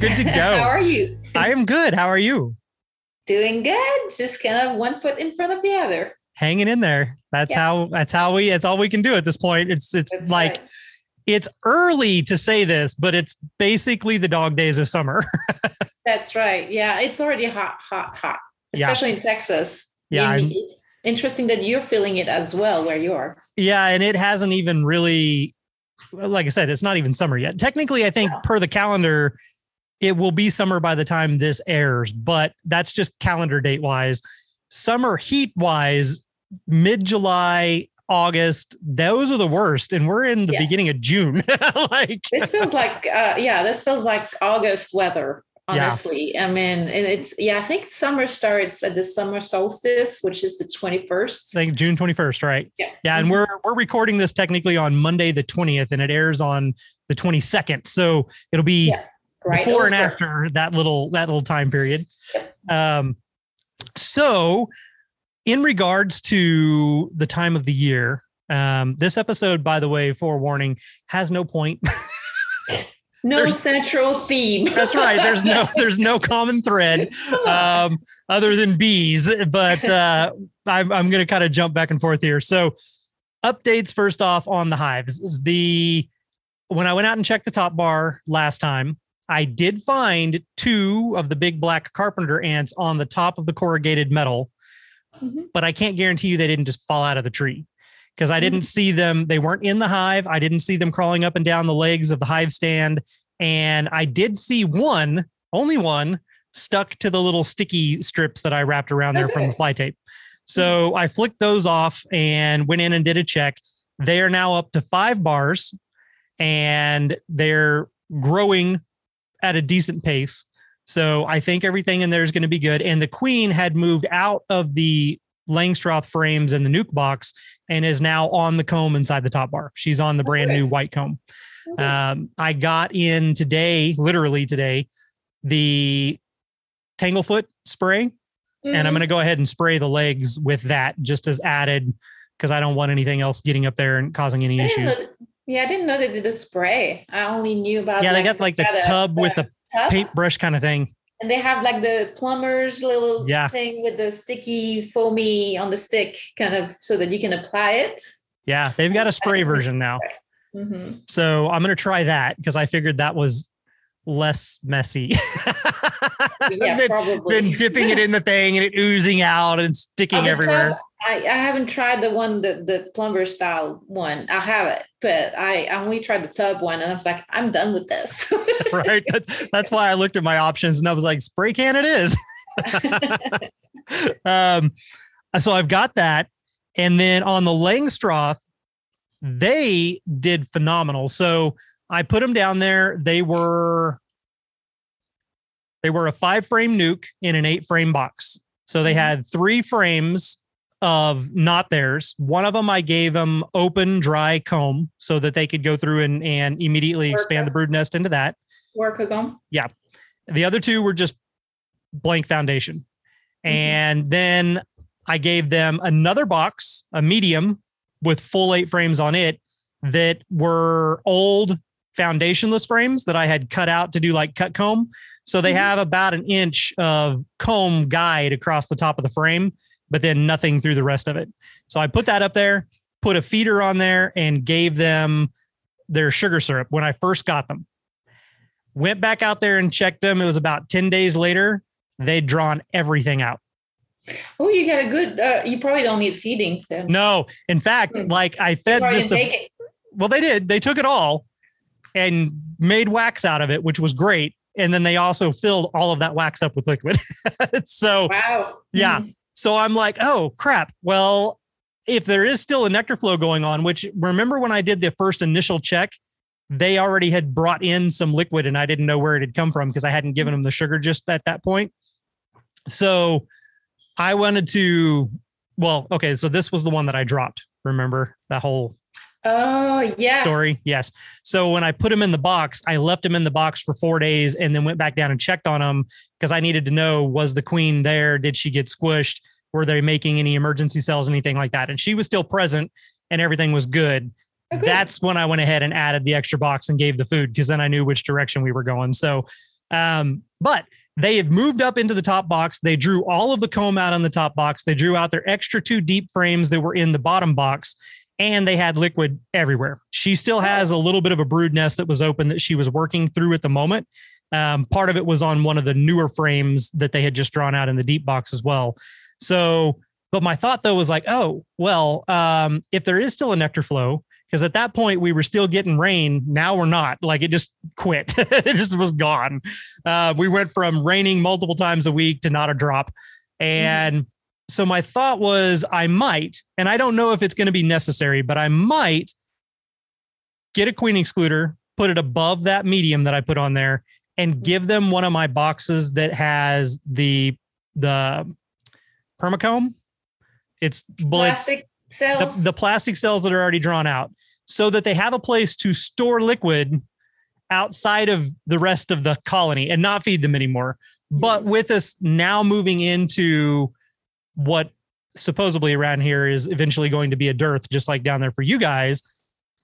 Good to go. How are you? I am good. How are you? Doing good. Just kind of one foot in front of the other. Hanging in there. That's Yeah. how that's how we that's all we can do at this point. It's it's That's like right. it's early to say this, but it's basically the dog days of summer. That's right. Yeah, it's already hot, hot, hot, Yeah. especially in Texas. Yeah, it's interesting that you're feeling it as well where you are. yeah, and it hasn't even really like I said, it's not even summer yet. Technically, I think Yeah. per the calendar, it will be summer by the time this airs, but that's just calendar date wise. Summer heat wise, mid July, August, those are the worst. And we're in the Yeah. beginning of June. like This feels like, uh, yeah, this feels like August weather. Yeah. Honestly, I mean, and it's yeah. I think summer starts at the summer solstice, which is the twenty first. I think June 21st, right? Yeah. Yeah, and Mhm. we're we're recording this technically on Monday the 20th and it airs on the 22nd. So it'll be Yeah, right before and after that little that little time period. Um so in regards to the time of the year, um this episode by the way, forewarning, has no point. No there's- central theme. That's right. There's no there's no common thread um, other than bees. But uh, I'm I'm going to kind of jump back and forth here. So updates first off on the hives is the when I went out and checked the top bar last time, I did find two of the big black carpenter ants on the top of the corrugated metal, Mhm. but I can't guarantee you they didn't just fall out of the tree because I didn't see them. They weren't in the hive. I didn't see them crawling up and down the legs of the hive stand. And I did see one, only one, stuck to the little sticky strips that I wrapped around there from the fly tape. So I flicked those off and went in and did a check. They are now up to five bars and they're growing at a decent pace. So I think everything in there is going to be good. And the queen had moved out of the Langstroth frames and the nuc box and is now on the comb inside the top bar. She's on the brand Okay. new white comb. Okay. Um, I got in today, literally today, the Tanglefoot spray, and I'm Mhm. going to go ahead and spray the legs with that just as added because I don't want anything else getting up there and causing any issues. Yeah, I didn't know they did a spray. I only knew about. Yeah, they got like the got a- tub with the tub, paintbrush kind of thing. and they have like the plumber's little Yeah. thing with the sticky foamy on the stick, kind of so that you can apply it. Yeah, they've got a spray version now. hmm So I'm going to try that because I figured that was less messy Yeah, than, probably. than dipping it in the thing and it oozing out and sticking everywhere. tub, I, I haven't tried the one the the plumber style one. I have it, but I, I only tried the tub one, and I was like, I'm done with this. right? That's, that's why I looked at my options and I was like, spray can it is. um, so I've got that. And then on the Langstroth, they did phenomenal. So I put them down there. They were they were a five frame nuc in an eight frame box. So they Mhm. had three frames of not theirs. One of them I gave them open dry comb so that they could go through and, and immediately expand the brood nest into that. Work Yeah. The other two were just blank foundation. Mhm. And then I gave them another box, a medium with full eight frames on it that were old foundationless frames that I had cut out to do like cut comb. So they Mhm. have about an inch of comb guide across the top of the frame, but then nothing through the rest of it. So I put that up there, put a feeder on there, and gave them their sugar syrup when I first got them. Went back out there and checked them. It was about 10 days later. They'd drawn everything out. Oh, you got a good. Uh, you probably don't need feeding them. No, in fact, Hmm. like I fed just the take it. well, they did. They took it all and made wax out of it, which was great. And then they also filled all of that wax up with liquid. so Wow. Yeah. Mhm. So I'm like, oh crap. Well, if there is still a nectar flow going on, which remember when I did the first initial check, they already had brought in some liquid and I didn't know where it had come from because I hadn't given them the sugar just at that point. So I wanted to, well, okay, so this was the one that I dropped. Remember that whole Oh, yes. story? Yes. So when I put them in the box, I left them in the box for four days and then went back down and checked on them because I needed to know was the queen there? Did she get squished? Were they making any emergency cells, anything like that? And she was still present and everything was good. Oh, good. That's when I went ahead and added the extra box and gave the food because then I knew which direction we were going. So, um, but they have moved up into the top box. They drew all of the comb out on the top box. They drew out their extra two deep frames that were in the bottom box and they had liquid everywhere. She still has a little bit of a brood nest that was open that she was working through at the moment. Um, part of it was on one of the newer frames that they had just drawn out in the deep box as well. So, but my thought though was like, oh, well, um, if there is still a nectar flow, because at that point we were still getting rain. Now we're not. Like it just quit. it just was gone. Uh, we went from raining multiple times a week to not a drop. And so my thought was I might, and I don't know if it's going to be necessary, but I might get a queen excluder, put it above that medium that I put on there, and give them one of my boxes that has the the permacomb. It's bullets Plastic the, cells. the plastic cells that are already drawn out so that they have a place to store liquid outside of the rest of the colony and not feed them anymore. But with us now moving into what supposedly around here is eventually going to be a dearth, just like down there for you guys,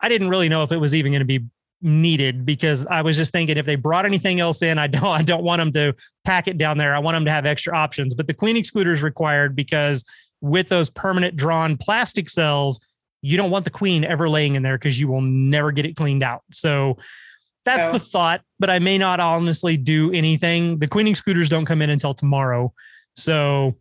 I didn't really know if it was even going to be needed because I was just thinking if they brought anything else in, I don't I don't want them to pack it down there. I want them to have extra options. But the queen excluder is required because with those permanent drawn plastic cells, you don't want the queen ever laying in there because you will never get it cleaned out. So that's Oh. the thought, but I may not honestly do anything. The queen excluders don't come in until tomorrow. So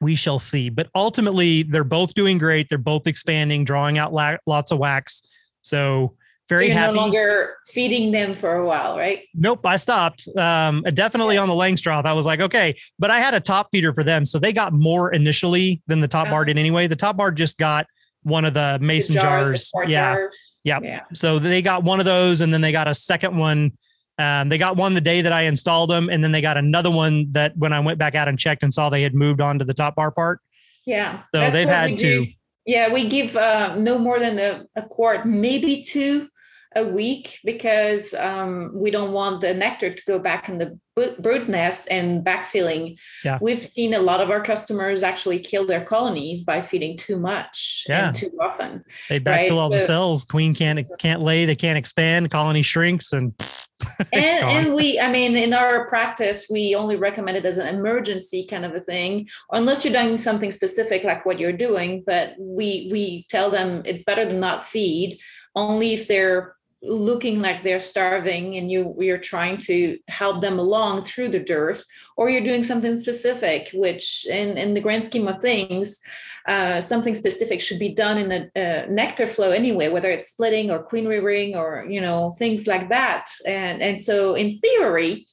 we shall see. But ultimately, they're both doing great. They're both expanding, drawing out la- lots of wax. So very so you're happy. no longer feeding them for a while, right? Nope, I stopped. Um, definitely on the Langstroth. I was like, okay, but I had a top feeder for them, so they got more initially than the top bar Uh-huh. did anyway. The top bar just got one of the The mason jars, the Yeah, jars. yeah. Yeah. So they got one of those, and then they got a second one. Um, they got one the day that I installed them, and then they got another one that when I went back out and checked and saw they had moved on to the top bar part. Yeah. So That's they've what had we do. Yeah, we give uh, no more than a, a quart, maybe two a week because um, we don't want the nectar to go back in the brood nest and backfilling. Yeah. We've seen a lot of our customers actually kill their colonies by feeding too much Yeah. and too often. They backfill Right, all the cells. Queen can't can't lay. They can't expand. Colony shrinks, and and and we i mean in our practice we only recommend it as an emergency kind of a thing unless you're doing something specific like what you're doing but we we tell them it's better to not feed only if they're looking like they're starving and you you're trying to help them along through the dearth or you're doing something specific which in in the grand scheme of things uh, something specific should be done in a, a nectar flow anyway, whether it's splitting or queen rearing or you know things like that. And and so in theory,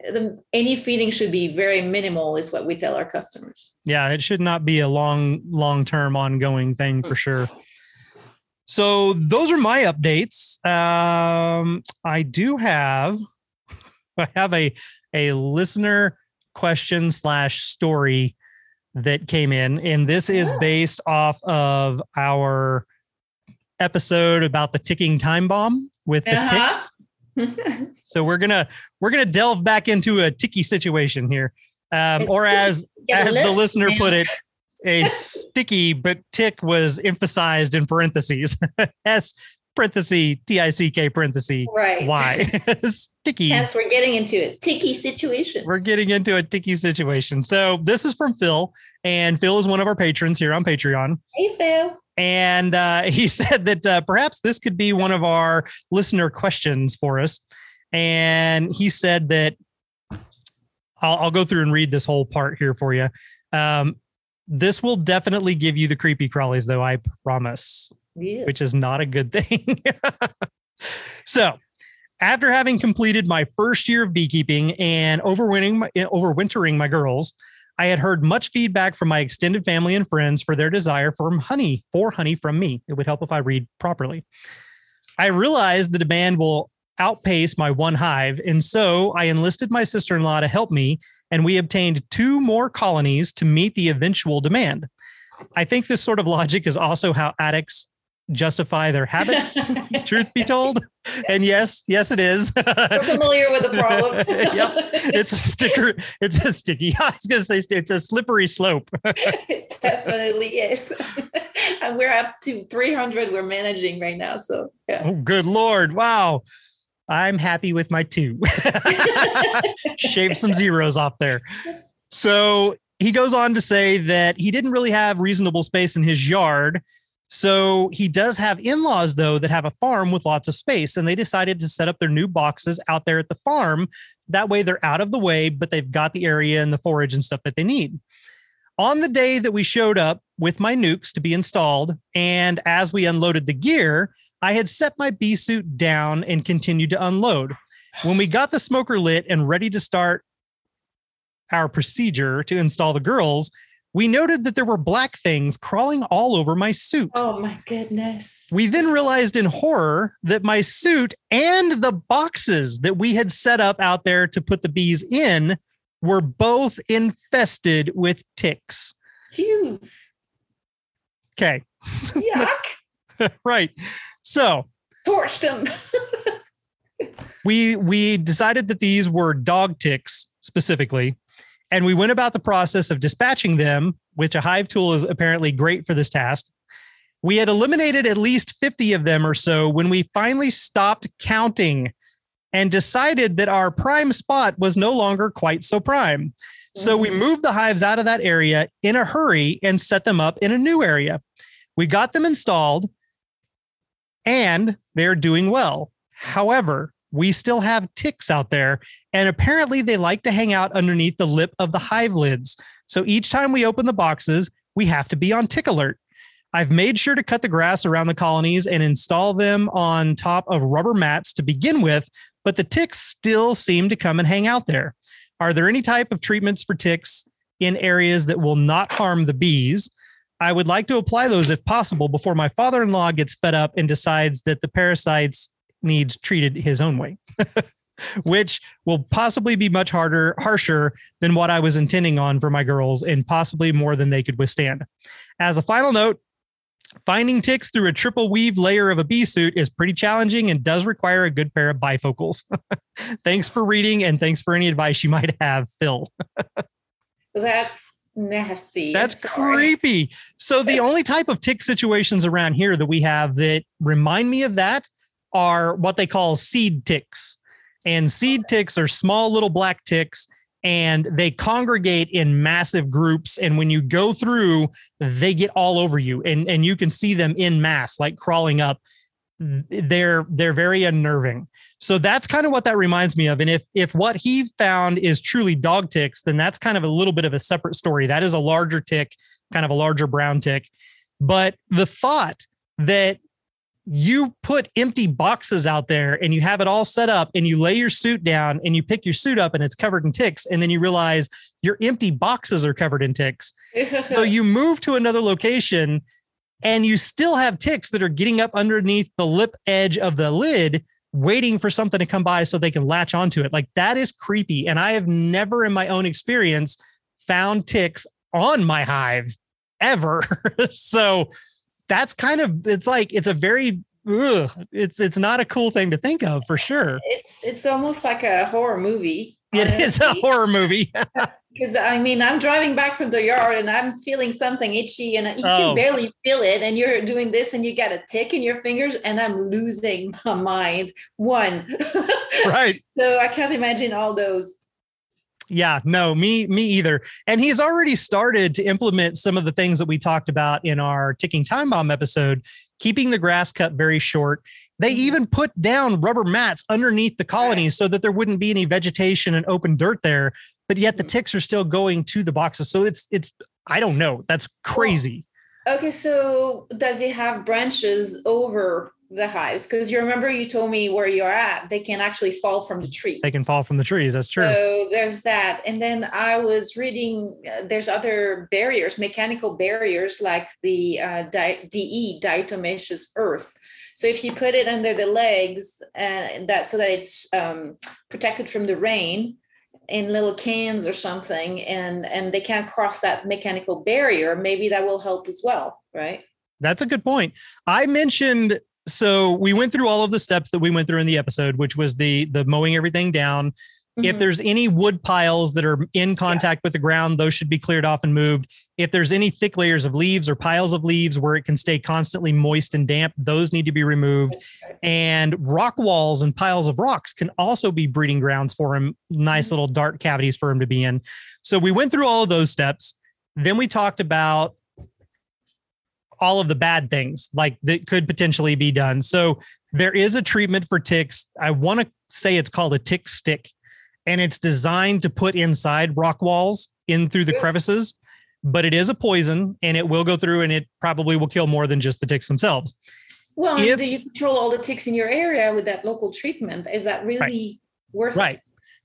the, any feeding should be very minimal, is what we tell our customers. yeah, it should not be a long, long term ongoing thing for sure. So those are my updates. Um, I do have, I have a a listener question slash story that came in, and this is based off of our episode about the ticking time bomb with the Uh-huh. ticks. So we're gonna we're gonna delve back into a ticky situation here, um, or as as the listener put it, a sticky but tick was emphasized in parentheses. S parenthesis T I C K parenthesis right? Y sticky. Hence, we're getting into a ticky situation. We're getting into a ticky situation. So this is from Phil, and Phil is one of our patrons here on Patreon. Hey, Phil. And uh, he said that uh, perhaps this could be one of our listener questions for us. And he said that I'll, I'll go through and read this whole part here for you. Um, this will definitely give you the creepy crawlies, though, I promise, Yeah. which is not a good thing. so, after having completed my first year of beekeeping and overwintering my, overwintering my girls, I had heard much feedback from my extended family and friends for their desire for honey, for honey from me. It would help if I read properly. I realized the demand will outpace my one hive. And so I enlisted my sister in law to help me, and we obtained two more colonies to meet the eventual demand. I think this sort of logic is also how addicts justify their habits, truth be told. And yes, yes, it is. We're familiar with the problem. yep. It's a sticker. It's a sticky. I was going to say it's a slippery slope. it definitely is. and we're up to 300 we're managing right now. So, yeah. Oh, good Lord. Wow. I'm happy with my two. Shave some zeros off there. So he goes on to say that he didn't really have reasonable space in his yard. So he does have in laws, though, that have a farm with lots of space. And they decided to set up their new boxes out there at the farm. That way they're out of the way, but they've got the area and the forage and stuff that they need. On the day that we showed up with my nucs to be installed, and as we unloaded the gear, I had set my bee suit down and continued to unload. When we got the smoker lit and ready to start our procedure to install the girls, we noted that there were black things crawling all over my suit. Oh my goodness. We then realized in horror that my suit and the boxes that we had set up out there to put the bees in were both infested with ticks. Phew. Okay. Yuck. right. So Torched them. we we decided that these were dog ticks specifically and we went about the process of dispatching them which a hive tool is apparently great for this task. We had eliminated at least 50 of them or so when we finally stopped counting and decided that our prime spot was no longer quite so prime. So we mm-hmm. moved the hives out of that area in a hurry and set them up in a new area. We got them installed and they're doing well however we still have ticks out there. And apparently, they like to hang out underneath the lip of the hive lids. So each time we open the boxes, we have to be on tick alert. I've made sure to cut the grass around the colonies and install them on top of rubber mats to begin with, but the ticks still seem to come and hang out there. Are there any type of treatments for ticks in areas that will not harm the bees? I would like to apply those if possible before my father in law gets fed up and decides that the parasites needs treated his own way, which will possibly be much harder, harsher than what I was intending on for my girls and possibly more than they could withstand. As a final note, finding ticks through a triple weave layer of a bee suit is pretty challenging and does require a good pair of bifocals. thanks for reading and thanks for any advice you might have, Phil. That's nasty. That's creepy. So the only type of tick situations around here that we have that remind me of that are what they call seed ticks. And seed ticks are small little black ticks and they congregate in massive groups. And when you go through, they get all over you and, and you can see them in mass, like crawling up. They're they're very unnerving. So that's kind of what that reminds me of. And if if what he found is truly dog ticks, then that's kind of a little bit of a separate story. That is a larger tick, kind of a larger brown tick. But the thought that you put empty boxes out there and you have it all set up and you lay your suit down and you pick your suit up and it's covered in ticks and then you realize your empty boxes are covered in ticks so you move to another location and you still have ticks that are getting up underneath the lip edge of the lid waiting for something to come by so they can latch onto it like that is creepy and i have never in my own experience found ticks on my hive ever so that's kind of it's like it's a very ugh, it's it's not a cool thing to think of for sure. It, it's almost like a horror movie. It is a horror movie. Because I mean, I'm driving back from the yard and I'm feeling something itchy, and you Oh. can barely feel it. And you're doing this, and you got a tick in your fingers, and I'm losing my mind. One, right. so I can't imagine all those. Yeah, no, me me either. And he's already started to implement some of the things that we talked about in our ticking time bomb episode, keeping the grass cut very short. They Mhm. even put down rubber mats underneath the colonies so that there wouldn't be any vegetation and open dirt there, but yet the Mhm. ticks are still going to the boxes. So it's it's I don't know. That's crazy. Okay, so does it have branches over the hives? Because you remember you told me where you're at, they can actually fall from the trees. They can fall from the trees. That's true. So there's that. And then I was reading, uh, there's other barriers, mechanical barriers like the uh, di- DE, diatomaceous earth. So if you put it under the legs and that so that it's um, protected from the rain in little cans or something, and and they can't cross that mechanical barrier, maybe that will help as well, right? That's a good point. I mentioned so we went through all of the steps that we went through in the episode, which was the the mowing everything down. Mm-hmm. If there's any wood piles that are in contact yeah. with the ground, those should be cleared off and moved. If there's any thick layers of leaves or piles of leaves where it can stay constantly moist and damp, those need to be removed. And rock walls and piles of rocks can also be breeding grounds for him, nice mm-hmm. little dark cavities for him to be in. So we went through all of those steps. Then we talked about all of the bad things like that could potentially be done. So there is a treatment for ticks. I want to say it's called a tick stick and it's designed to put inside rock walls in through the crevices, but it is a poison and it will go through and it probably will kill more than just the ticks themselves. Well, if, do you control all the ticks in your area with that local treatment? Is that really right, worth right, it? Right.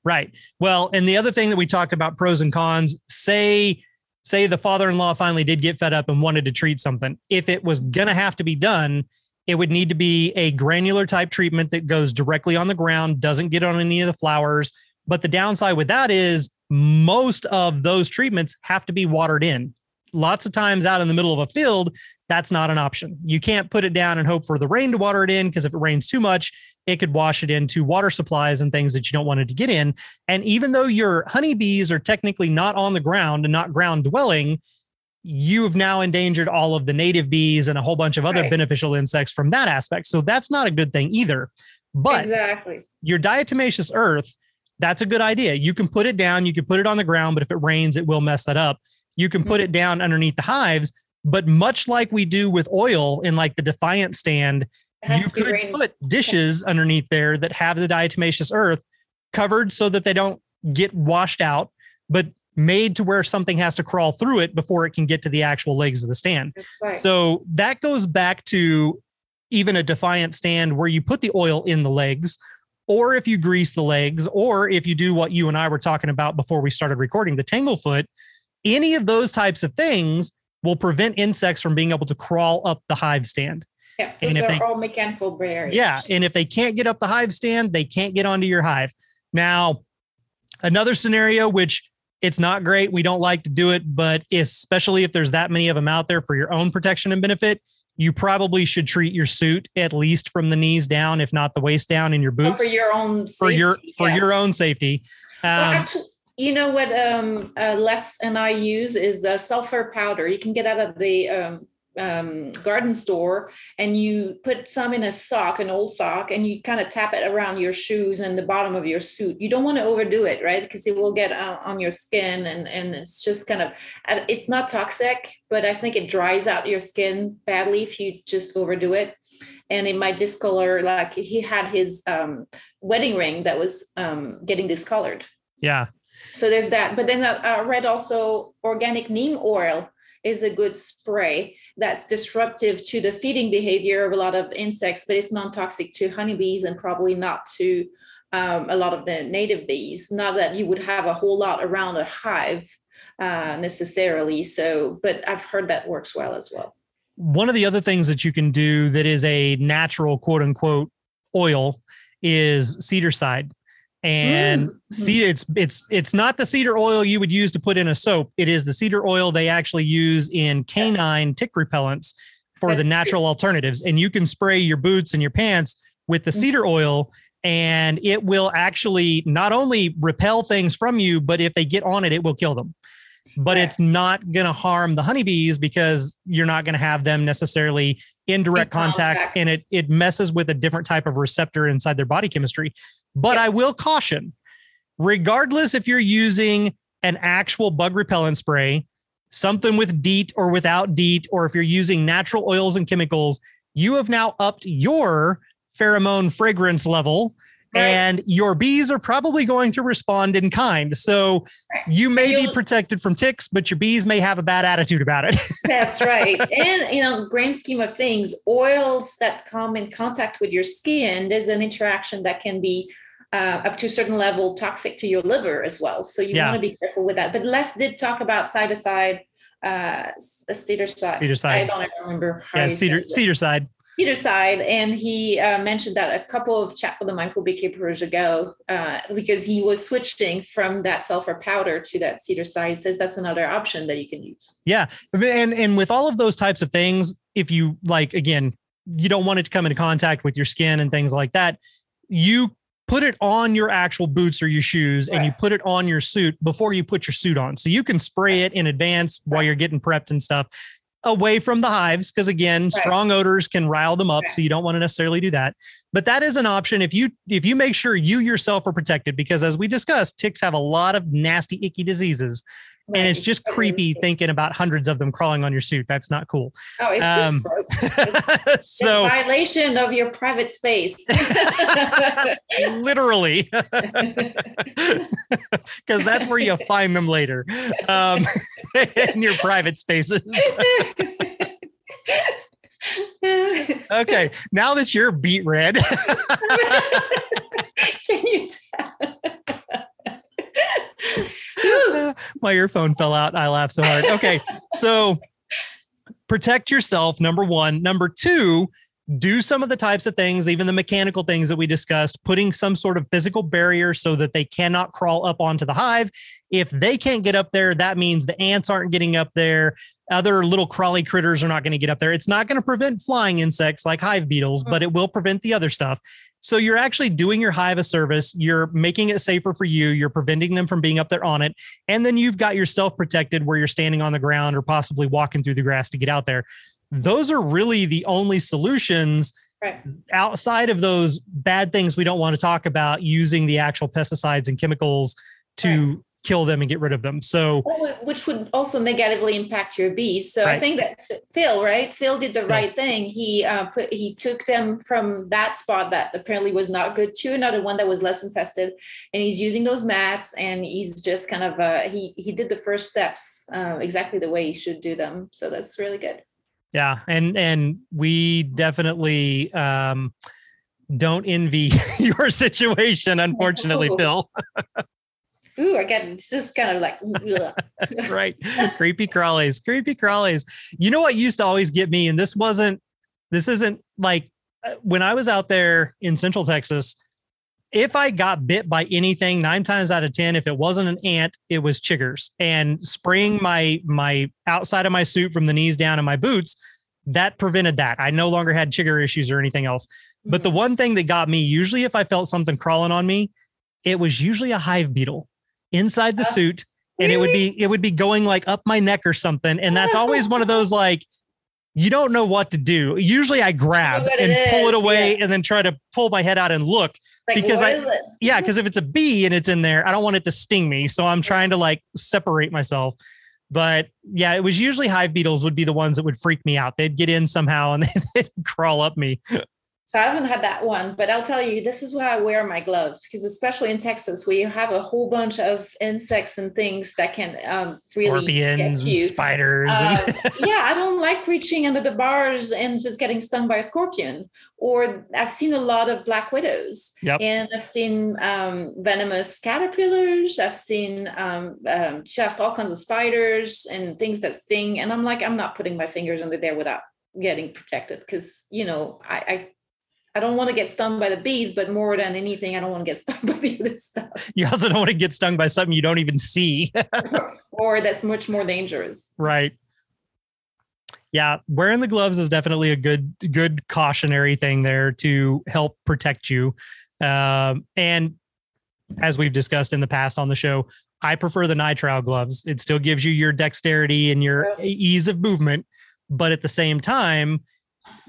Right. Well, and the other thing that we talked about pros and cons, say say the father-in-law finally did get fed up and wanted to treat something. If it was going to have to be done, it would need to be a granular type treatment that goes directly on the ground, doesn't get on any of the flowers, but the downside with that is most of those treatments have to be watered in. Lots of times out in the middle of a field, that's not an option. You can't put it down and hope for the rain to water it in because if it rains too much, it could wash it into water supplies and things that you don't want it to get in. And even though your honeybees are technically not on the ground and not ground dwelling, you've now endangered all of the native bees and a whole bunch of other right. beneficial insects from that aspect. So that's not a good thing either. But exactly your diatomaceous earth that's a good idea. You can put it down, you can put it on the ground, but if it rains, it will mess that up. You can put it down underneath the hives, but much like we do with oil in like the Defiant stand, you could put dishes underneath there that have the diatomaceous earth covered so that they don't get washed out, but made to where something has to crawl through it before it can get to the actual legs of the stand. Right. So that goes back to even a Defiant stand where you put the oil in the legs or if you grease the legs, or if you do what you and I were talking about before we started recording, the tanglefoot, any of those types of things will prevent insects from being able to crawl up the hive stand. Yeah, those and if are they, all mechanical barriers. Yeah, and if they can't get up the hive stand, they can't get onto your hive. Now, another scenario which it's not great, we don't like to do it, but especially if there's that many of them out there for your own protection and benefit, you probably should treat your suit at least from the knees down, if not the waist down, in your boots for your own safety, for your for yes. your own safety. Um, well, actually, you know what um, uh, Les and I use is uh, sulfur powder. You can get out of the um, um, garden store and you put some in a sock, an old sock, and you kind of tap it around your shoes and the bottom of your suit. You don't want to overdo it, right? Because it will get uh, on your skin and, and it's just kind of, uh, it's not toxic, but I think it dries out your skin badly if you just overdo it. And it might discolor, like he had his um, wedding ring that was um, getting discolored. Yeah. So there's that. But then uh, I read also organic neem oil is a good spray that's disruptive to the feeding behavior of a lot of insects, but it's non-toxic to honeybees and probably not to um, a lot of the native bees. Not that you would have a whole lot around a hive uh, necessarily. So, but I've heard that works well as well. One of the other things that you can do that is a natural quote unquote oil is Cedarcide and mm. cedar it's it's it's not the cedar oil you would use to put in a soap it is the cedar oil they actually use in canine tick repellents for That's the natural true. alternatives and you can spray your boots and your pants with the mm. cedar oil and it will actually not only repel things from you but if they get on it it will kill them but it's not going to harm the honeybees because you're not going to have them necessarily in direct contact, contact, and it it messes with a different type of receptor inside their body chemistry. But I will caution, regardless if you're using an actual bug repellent spray, something with DEET or without DEET, or if you're using natural oils and chemicals, you have now upped your pheromone fragrance level Right. and your bees are probably going to respond in kind. So right. you may be protected from ticks, but your bees may have a bad attitude about it. That's right. And you know, grand scheme of things, oils that come in contact with your skin, there's an interaction that can be uh, up to a certain level toxic to your liver as well. So you yeah. want to be careful with that. But Les did talk about side to side, uh, Cedarcide. Cedar side. I don't remember. yeah, cedar Cedarcide. Either side, and he uh, mentioned that a couple of chat with the mindful beekeepers ago uh, because he was switching from that sulfur powder to that Cedarcide. He says that's another option that you can use. Yeah, and and with all of those types of things, if you like, again, you don't want it to come into contact with your skin and things like that. You put it on your actual boots or your shoes right. and you put it on your suit before you put your suit on. So you can spray it in advance right. while you're getting prepped and stuff away from the hives because again right. strong odors can rile them up so you don't want to necessarily do that. But that is an option if you if you make sure you yourself are protected because as we discussed ticks have a lot of nasty icky diseases and it's just creepy thinking about hundreds of them crawling on your suit. That's not cool. Oh, it's um, just so violation of your private space. literally, because that's where you find them later um, in your private spaces. okay, now that you're beet red, can you tell? My earphone fell out. I laughed so hard. Okay. So protect yourself, number one. Number two, do some of the types of things, even the mechanical things that we discussed, putting some sort of physical barrier so that they cannot crawl up onto the hive. If they can't get up there, that means the ants aren't getting up there. Other little crawly critters are not going to get up there. It's not going to prevent flying insects like hive beetles, but mm. it will prevent the other stuff. So you're actually doing your hive a service. You're making it safer for you. You're preventing them from being up there on it. And then you've got yourself protected where you're standing on the ground or possibly walking through the grass to get out there. Those are really the only solutions right. outside of those bad things we don't want to talk about using the actual pesticides and chemicals to right kill them and get rid of them. So, which would also negatively impact your bees. So right. I think that Phil, right? Phil did the right thing. He uh, put he took them from that spot that apparently was not good to another one that was less infested, and he's using those mats. And he's just kind of uh, he he did the first steps uh, exactly the way he should do them. So that's really good. Yeah, and and we definitely. um don't envy your situation, unfortunately, Phil. ooh, again, it's just kind of like right. creepy crawlies, creepy crawlies. You know what used to always get me, and this wasn't, this isn't like uh, when I was out there in Central Texas. If I got bit by anything, nine times out of ten, if it wasn't an ant, it was chiggers. And spraying my my outside of my suit from the knees down and my boots, that prevented that. I no longer had chigger issues or anything else. But the mm-hmm. one thing that got me, usually if I felt something crawling on me, it was usually a hive beetle inside the uh, suit and really? it would be it would be going like up my neck or something. And that's always one of those like you don't know what to do. Usually i grab and it pull it away yes. and then try to pull my head out and look like, because i yeah because if it's a bee and it's in there i don't want it to sting me. So i'm trying to like separate myself. But yeah it was usually hive beetles would be the ones that would freak me out. They'd get in somehow and they'd crawl up me so I haven't had that one, but I'll tell you, this is why I wear my gloves because, especially in Texas, where you have a whole bunch of insects and things that can um, really scorpions, and spiders. Uh, yeah, I don't like reaching under the bars and just getting stung by a scorpion. Or I've seen a lot of black widows, yep. and I've seen um, venomous caterpillars. I've seen um, um, just all kinds of spiders and things that sting. And I'm like, I'm not putting my fingers under there without getting protected because you know I, I I don't want to get stung by the bees, but more than anything, I don't want to get stung by the other stuff. You also don't want to get stung by something you don't even see. or that's much more dangerous. Right. Yeah, wearing the gloves is definitely a good good cautionary thing there to help protect you. Um, and as we've discussed in the past on the show, I prefer the nitrile gloves. It still gives you your dexterity and your ease of movement, but at the same time,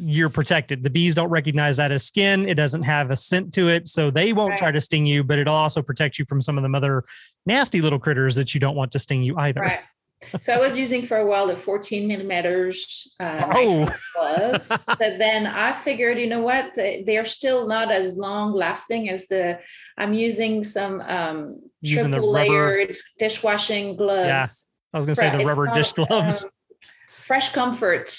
you're protected. The bees don't recognize that as skin. It doesn't have a scent to it. So they won't right. try to sting you, but it'll also protect you from some of the other nasty little critters that you don't want to sting you either. Right. So I was using for a while the 14 millimeters uh, oh. gloves, but then I figured, you know what, they're still not as long lasting as the. I'm using some um, using triple layered dishwashing gloves. Yeah, I was gonna say the rubber dish gloves. Um, Fresh Comfort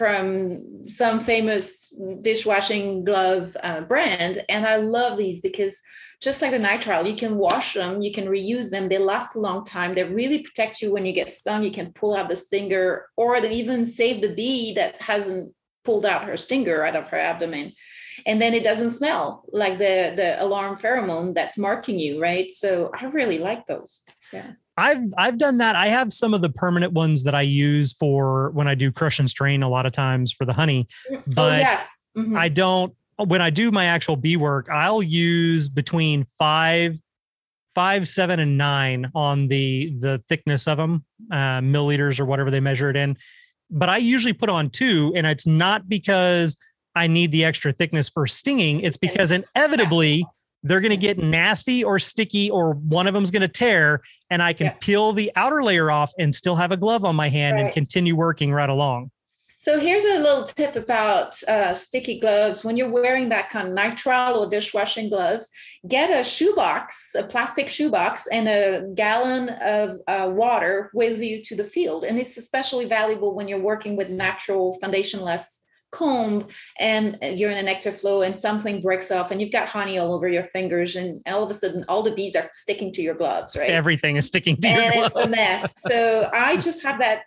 from some famous dishwashing glove uh, brand. And I love these because just like the nitrile, you can wash them, you can reuse them, they last a long time. They really protect you when you get stung. You can pull out the stinger or they even save the bee that hasn't pulled out her stinger out of her abdomen and then it doesn't smell like the the alarm pheromone that's marking you right so i really like those yeah I've I've done that. I have some of the permanent ones that I use for when I do crush and strain a lot of times for the honey. oh But yes Mhm. I don't when I do my actual bee work, I'll use between five, five, seven, and nine on the the thickness of them, uh, milliliters or whatever they measure it in. But I usually put on two, and it's not because I need the extra thickness for stinging. It's because inevitably they're going to get nasty or sticky, or one of them's going to tear, and I can Yeah. peel the outer layer off and still have a glove on my hand and continue working right along. So here's a little tip about uh, sticky gloves. When you're wearing that kind of nitrile or dishwashing gloves, get a shoebox, a plastic shoebox, and a gallon of uh, water with you to the field. And it's especially valuable when you're working with natural foundationless comb and you're in a nectar flow and something breaks off and you've got honey all over your fingers and all of a sudden all the bees are sticking to your gloves, right? Everything is sticking to your and gloves. it's a mess. So I just have that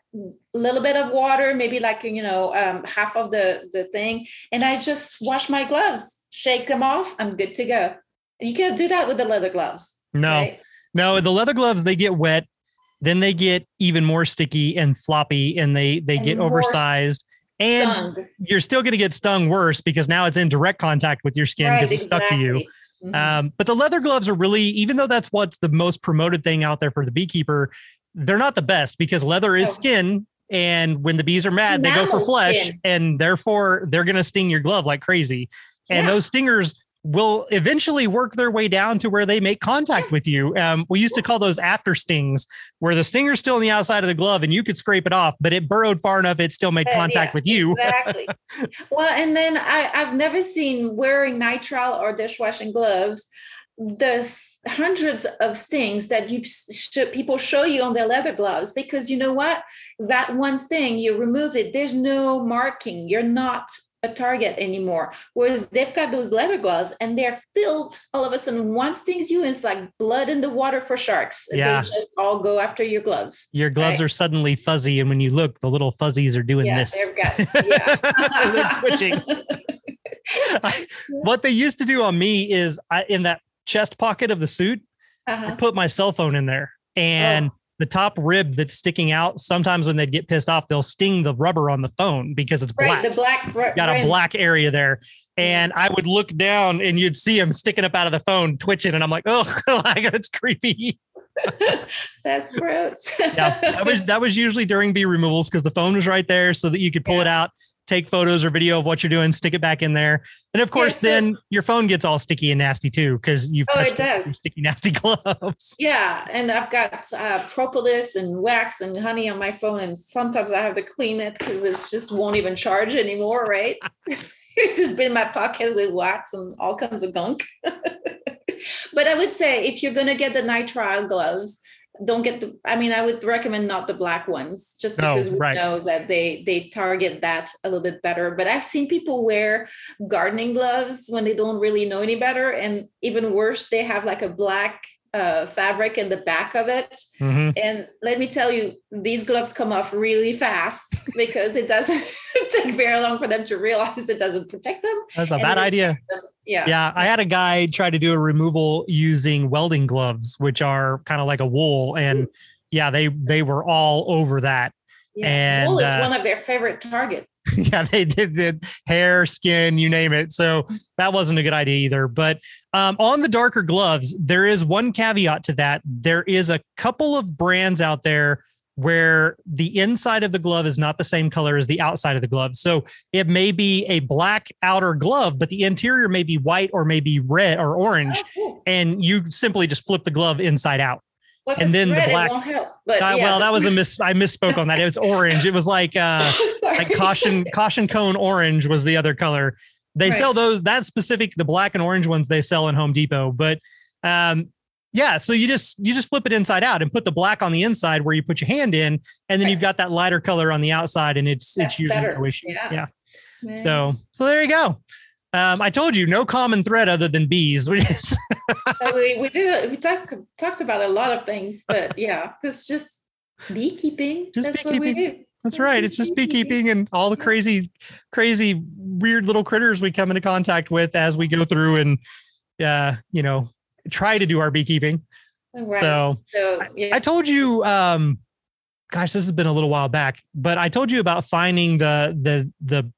little bit of water, maybe like you know um, half of the the thing, and I just wash my gloves, shake them off. I'm good to go. You can't do that with the leather gloves. No, right? no, the leather gloves they get wet, then they get even more sticky and floppy, and they they And get oversized, and Stung. you're still going to get stung worse because now it's in direct contact with your skin because Right, it's stuck to you. exactly. Mhm. Um, but the leather gloves are really, even though that's what's the most promoted thing out there for the beekeeper, they're not the best because leather is No. skin. And when the bees are mad, they go for flesh, skin. and therefore they're going to sting your glove like crazy. And Yeah. those stingers will eventually work their way down to where they make contact with you. Um, we used to call those after stings, where the stinger's still on the outside of the glove and you could scrape it off, but it burrowed far enough it still made contact yeah, with you. exactly. well, and then I, I've never seen wearing nitrile or dishwashing gloves the hundreds of stings that you sh- people show you on their leather gloves because you know what that one sting you remove it there's no marking you're not a target anymore whereas they've got those leather gloves and they're filled all of a sudden one stings you it's like blood in the water for sharks Yeah. they just all go after your gloves Your gloves Right. are suddenly fuzzy, and when you look, the little fuzzies are doing yeah this. got yeah They're twitching. what they used to do on me is I, in that chest pocket of the suit, I uh-huh. put my cell phone in there and the top rib that's sticking out. Sometimes when they'd get pissed off, they'll sting the rubber on the phone because it's right black. the black ri- Got a black area there. And I would look down and you'd see them sticking up out of the phone, twitching. And I'm like, oh, that's creepy. That's gross. Yeah. That was that was usually during bee removals because the phone was right there so that you could pull it out, take photos or video of what you're doing, stick it back in there. And of course, so- then your phone gets all sticky and nasty too, because you've Oh, it touched does. your sticky, nasty gloves. yeah, and I've got uh, propolis and wax and honey on my phone, and sometimes I have to clean it because it just won't even charge anymore. Right? it's just been in my pocket with wax and all kinds of gunk. but I would say if you're gonna get the nitrile gloves, don't get the. I mean, I would recommend not the black ones, just No, because we right. know that they they target that a little bit better. But I've seen people wear gardening gloves when they don't really know any better, and even worse, they have like a black uh, fabric in the back of it. Mhm. And let me tell you, these gloves come off really fast because it doesn't take very long for them to realize it doesn't protect them. That's a bad idea. Yeah. Yeah, I had a guy try to do a removal using welding gloves, which are kind of like a wool, and yeah, they they were all over that. Yeah. And, Wool is uh, one of their favorite targets. yeah, they did the hair, skin, you name it. So that wasn't a good idea either. But um, on the darker gloves, there is one caveat to that. There is a couple of brands out there where the inside of the glove is not the same color as the outside of the glove. So it may be a black outer glove, but the interior may be white or maybe red or orange. Oh. And you simply just flip the glove inside out. Well, and then the black- help. But Uh, yeah, well, that was a miss. I misspoke on that. It was orange. It was like uh, like caution caution cone orange was the other color they Right. sell those that specific the black and orange ones they sell in home depot but um yeah so you just you just flip it inside out and put the black on the inside where you put your hand in and then Right. you've got that lighter color on the outside and it's That's it's usually better. no issue Yeah. yeah Man. so so there you go um i told you no common thread other than bees Uh, we we did we talked talked about a lot of things, but yeah, it's just beekeeping. Just That's what we do. That's right. It's just beekeeping and all the crazy, crazy, weird little critters we come into contact with as we go through and, uh, you know, try to do our beekeeping. Right. So, so yeah. I told you, um, gosh, this has been a little while back, but I told you about finding the the the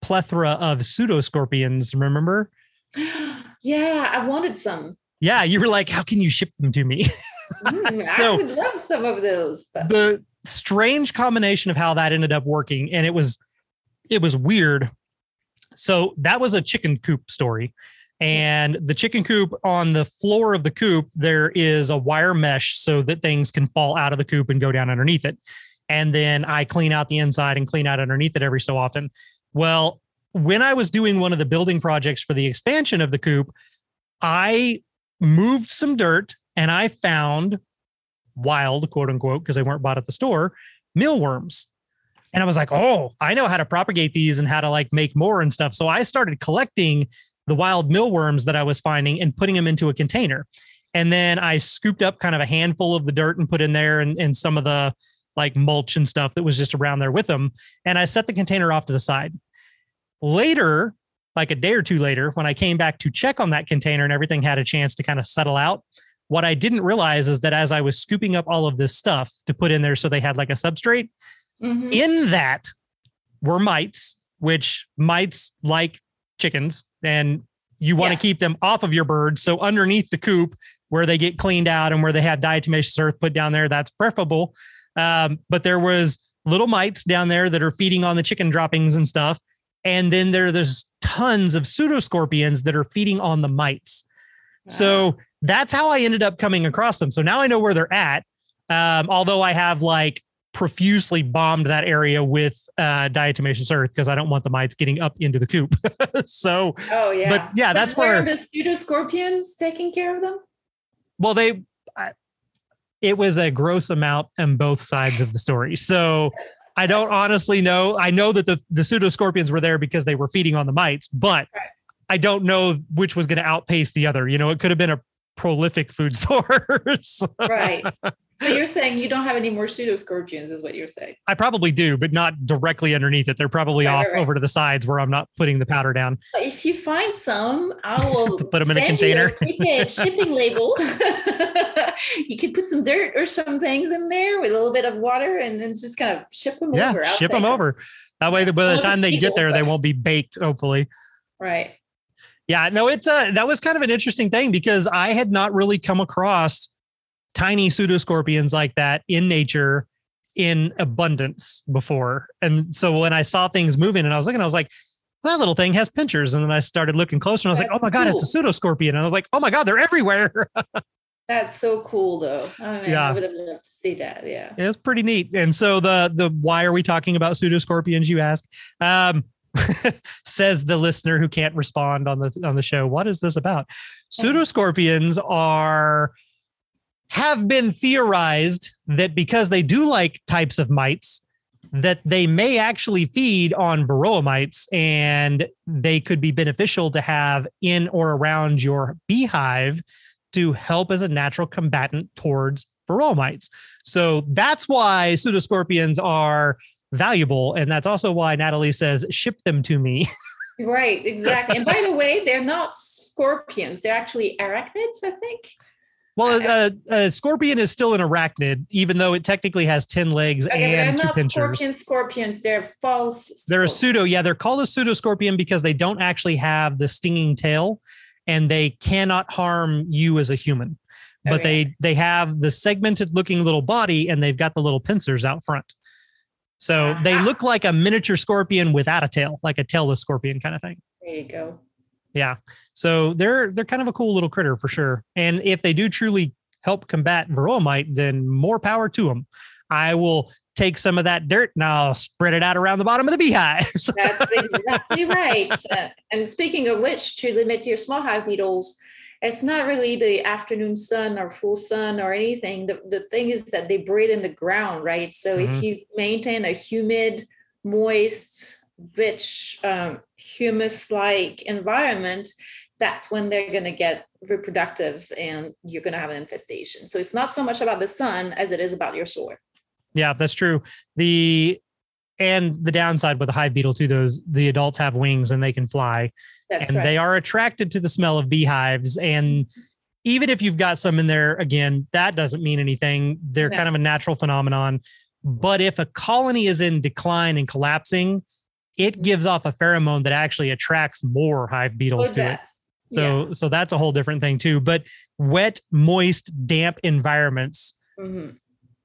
plethora of pseudoscorpions. Remember? yeah, I wanted some. Yeah, you were like, "How can you ship them to me?" Mm, So- I would love some of those. But the strange combination of how that ended up working, and it was it was weird. So that was a chicken coop story. And the chicken coop on the floor of the coop, there is a wire mesh so that things can fall out of the coop and go down underneath it. And then I clean out the inside and clean out underneath it every so often. Well, when I was doing one of the building projects for the expansion of the coop, I moved some dirt and I found wild, quote unquote, because they weren't bought at the store, mealworms. And I was like, oh, I know how to propagate these and how to like make more and stuff. So I started collecting the wild mealworms that I was finding and putting them into a container. And then I scooped up kind of a handful of the dirt and put in there and, and some of the like mulch and stuff that was just around there with them. And I set the container off to the side. Later, like a day or two later, when I came back to check on that container and everything had a chance to kind of settle out, what I didn't realize is that as I was scooping up all of this stuff to put in there so they had like a substrate, Mhm. in that were mites, which mites like chickens, and you want to Yeah. keep them off of your birds. So underneath the coop, where they get cleaned out and where they have diatomaceous earth put down there, that's preferable. Um, but there was little mites down there that are feeding on the chicken droppings and stuff. And then there, there's tons of pseudoscorpions that are feeding on the mites. So that's how I ended up coming across them. So now I know where they're at. Um, although I have like profusely bombed that area with uh, diatomaceous earth because I don't want the mites getting up into the coop. so, oh yeah. but yeah, that's where the pseudoscorpions taking care of them. well, they. I, it was a gross amount on both sides of the story. So I don't honestly know. I know that the the pseudoscorpions were there because they were feeding on the mites, but Right. I don't know which was going to outpace the other. You know, it could have been a prolific food source. Right. so you're saying you don't have any more pseudoscorpions, is what you're saying. I probably do, but not directly underneath it. They're probably Right, off right, right. over to the sides where I'm not putting the powder down. But if you find some, I will put them in a container. A shipping label. you can put some dirt or some things in there with a little bit of water, and then just kind of ship them Yeah, over. Ship them over. That way, by the time they get there, they won't be baked. Hopefully, Right. Yeah. No, it's uh that was kind of an interesting thing because I had not really come across tiny pseudoscorpions like that in nature in abundance before. And so when I saw things moving, and I was looking, I was like. That little thing has pinchers, and then I started looking closer, and I was like, "Oh my god, it's a pseudoscorpion!" And I was like, "Oh my god, they're everywhere!" That's so cool, though. I mean, Yeah. I would have loved to see that. Yeah. It's pretty neat. And so the the why are we talking about pseudoscorpions? You ask. Um, says the listener who can't respond on the on the show. What is this about? Pseudoscorpions are have been theorized that because they do like types of mites, that they may actually feed on varroa mites and they could be beneficial to have in or around your beehive to help as a natural combatant towards varroa mites. So that's why pseudoscorpions are valuable. And that's also why Nathalie says, ship them to me. Right. Exactly. and by the way, they're not scorpions. They're actually arachnids, I think. Well, a, a scorpion is still an arachnid, even though it technically has 10 legs Okay, but they're and two not pinchers. scorpions. Scorpions. They're false. They're a pseudo. Yeah, they're called a pseudoscorpion because they don't actually have the stinging tail and they cannot harm you as a human. But Okay. they they have the segmented looking little body and they've got the little pincers out front. So they look like a miniature scorpion without a tail, like a tailless scorpion kind of thing. There you go. Yeah. So they're they're kind of a cool little critter for sure. And if they do truly help combat varroa mite, then more power to them. I will take some of that dirt and I'll spread it out around the bottom of the beehive. So- That's exactly right. Uh, and speaking of which, to limit your small hive beetles, it's not really the afternoon sun or full sun or anything. The, the thing is that they breed in the ground, right? So Mhm. if you maintain a humid, moist, rich, um, humus like environment, that's when they're going to get reproductive and you're going to have an infestation. So it's not so much about the sun as it is about your soil. Yeah, that's true. The and the downside with a hive beetle too, those the adults have wings and they can fly, That's and right. they are attracted to the smell of beehives. And even if you've got some in there, again, that doesn't mean anything. They're No. kind of a natural phenomenon. But if a colony is in decline and collapsing, it gives off a pheromone that actually attracts more hive Oh, beetles to it. So so that's a whole different thing too. But wet, moist, damp environments yeah. Mhm.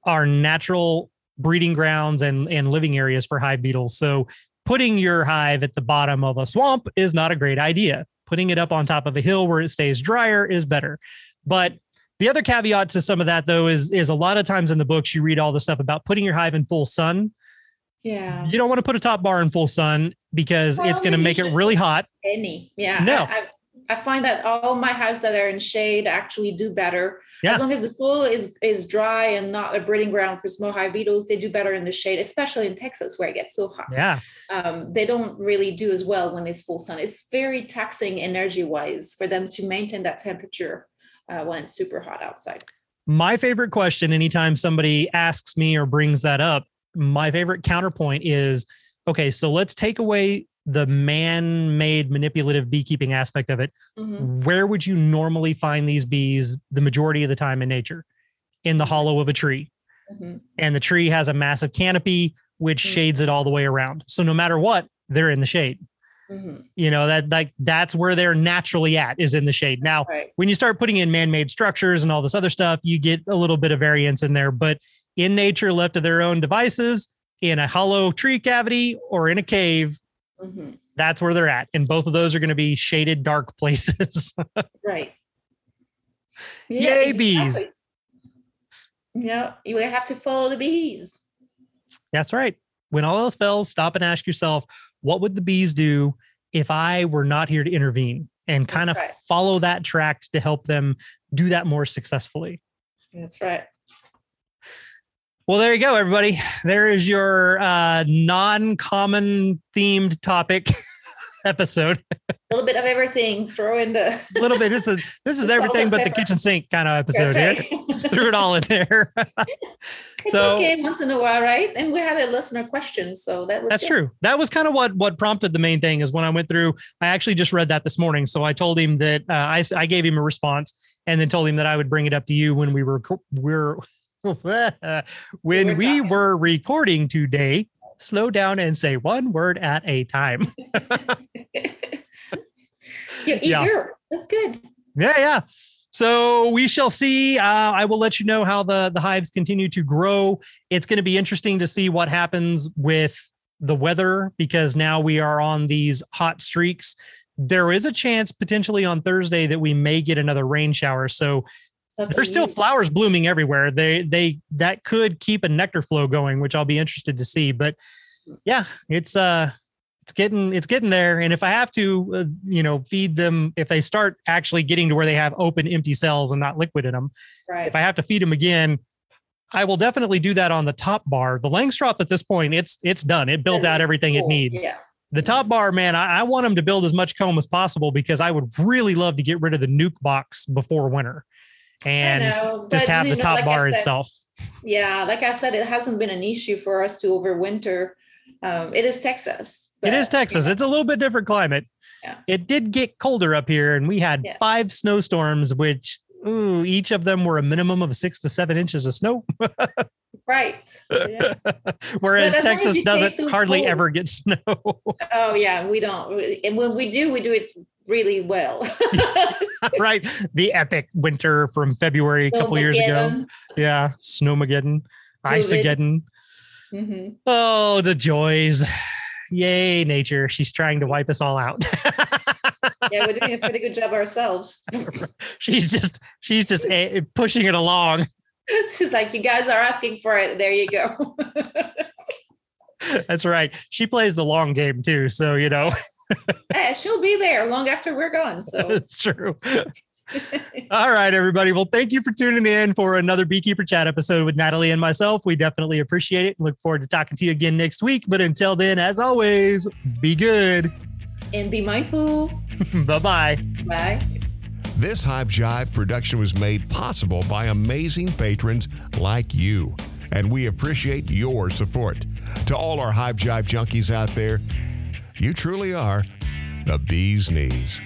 are natural breeding grounds and, and living areas for hive beetles. So putting your hive at the bottom of a swamp is not a great idea. Putting it up on top of a hill where it stays drier is better. But the other caveat to some of that though is is a lot of times in the books you read all the stuff about putting your hive in full sun. Yeah. You don't want to put a top bar in full sun because Well, it's going to make it really hot. Any. Yeah. No. I, I, find that all my houses that are in shade actually do better. Yeah. As long as the soil is is dry and not a breeding ground for small hive beetles, they do better in the shade, especially in Texas where it gets so hot. Yeah. um, they don't really do as well when it's full sun. It's very taxing energy wise for them to maintain that temperature uh, when it's super hot outside. My favorite question anytime somebody asks me or brings that up, my favorite counterpoint is okay, so let's take away the man made manipulative beekeeping aspect of it. Mhm. Where would you normally find these bees the majority of the time in nature? In the hollow of a tree. Mhm. And the tree has a massive canopy which Mhm. shades it all the way around. So no matter what, they're in the shade. Mhm. You know, that like that's where they're naturally at is in the shade. Now, Right. when you start putting in man-made structures and all this other stuff, you get a little bit of variance in there. But in nature, left to their own devices, in a hollow tree cavity or in a cave, Mhm. that's where they're at. And both of those are going to be shaded, dark places. Right. Yay, bees. Yeah, you have to follow the bees. that's right. When all else fails, stop and ask yourself, what would the bees do if I were not here to intervene? And kind of right. follow that track to help them do that more successfully. That's right. Well, there you go, everybody. There is your uh, non-common themed topic episode. A little bit of everything. Throw in the. A little bit. This is this is everything but the kitchen sink kind of episode. That's Here. Just threw it all in there. It's So- okay once in a while, right? And we had a listener question, so that was That's good. true. That was kind of what what prompted the main thing is when I went through. I actually just read that this morning, so I told him that uh, I I gave him a response and then told him that I would bring it up to you when we were we're when we were recording today. Slow down and say one word at a time. You're Yeah. That's good. Yeah, yeah. So we shall see. Uh, I will let you know how the the hives continue to grow. It's going to be interesting to see what happens with the weather because now we are on these hot streaks. There is a chance potentially on Thursday that we may get another rain shower. So Lucky there's still flowers blooming everywhere. They they that could keep a nectar flow going, which I'll be interested to see. But yeah, it's uh it's getting it's getting there. And if I have to, uh, you know, feed them if they start actually getting to where they have open empty cells and not liquid in them, right. if I have to feed them again, I will definitely do that on the top bar. The Langstroth at this point, it's it's done. It built out everything it needs. Yeah. The top bar, man, I, I want them to build as much comb as possible because I would really love to get rid of the nuc box before winter. And know, just have the know, top like bar said- itself. Yeah, like I said, it hasn't been an issue for us to overwinter. Um, it is Texas. It is but, you Texas. know, It's a little bit different climate. Yeah. It did get colder up here, and we had Yeah. five snowstorms, which ooh, each of them were a minimum of six to seven inches of snow. right. Yeah. Whereas as long as Texas doesn't hardly cold- ever get snow. Oh yeah, we don't. And when we do, we do it really well. right. The epic winter from February a couple years ago. Yeah. Snowmageddon, Iceageddon. hmm Oh, the joys. Yay, nature. She's trying to wipe us all out. Yeah, we're doing a pretty good job ourselves. she's just she's just eh, pushing it along. She's like, you guys are asking for it. There you go. That's right. She plays the long game too, so you know, Yeah, she'll be there long after we're gone. So it's true. All right, everybody. Well, thank you for tuning in for another Beekeeper Chat episode with Nathalie and myself. We definitely appreciate it. Look forward to talking to you again next week. But until then, as always, be good. and be mindful. bye bye. Bye. This Hive Jive production was made possible by amazing patrons like you. and we appreciate your support. To all our Hive Jive junkies out there, you truly are the bee's knees.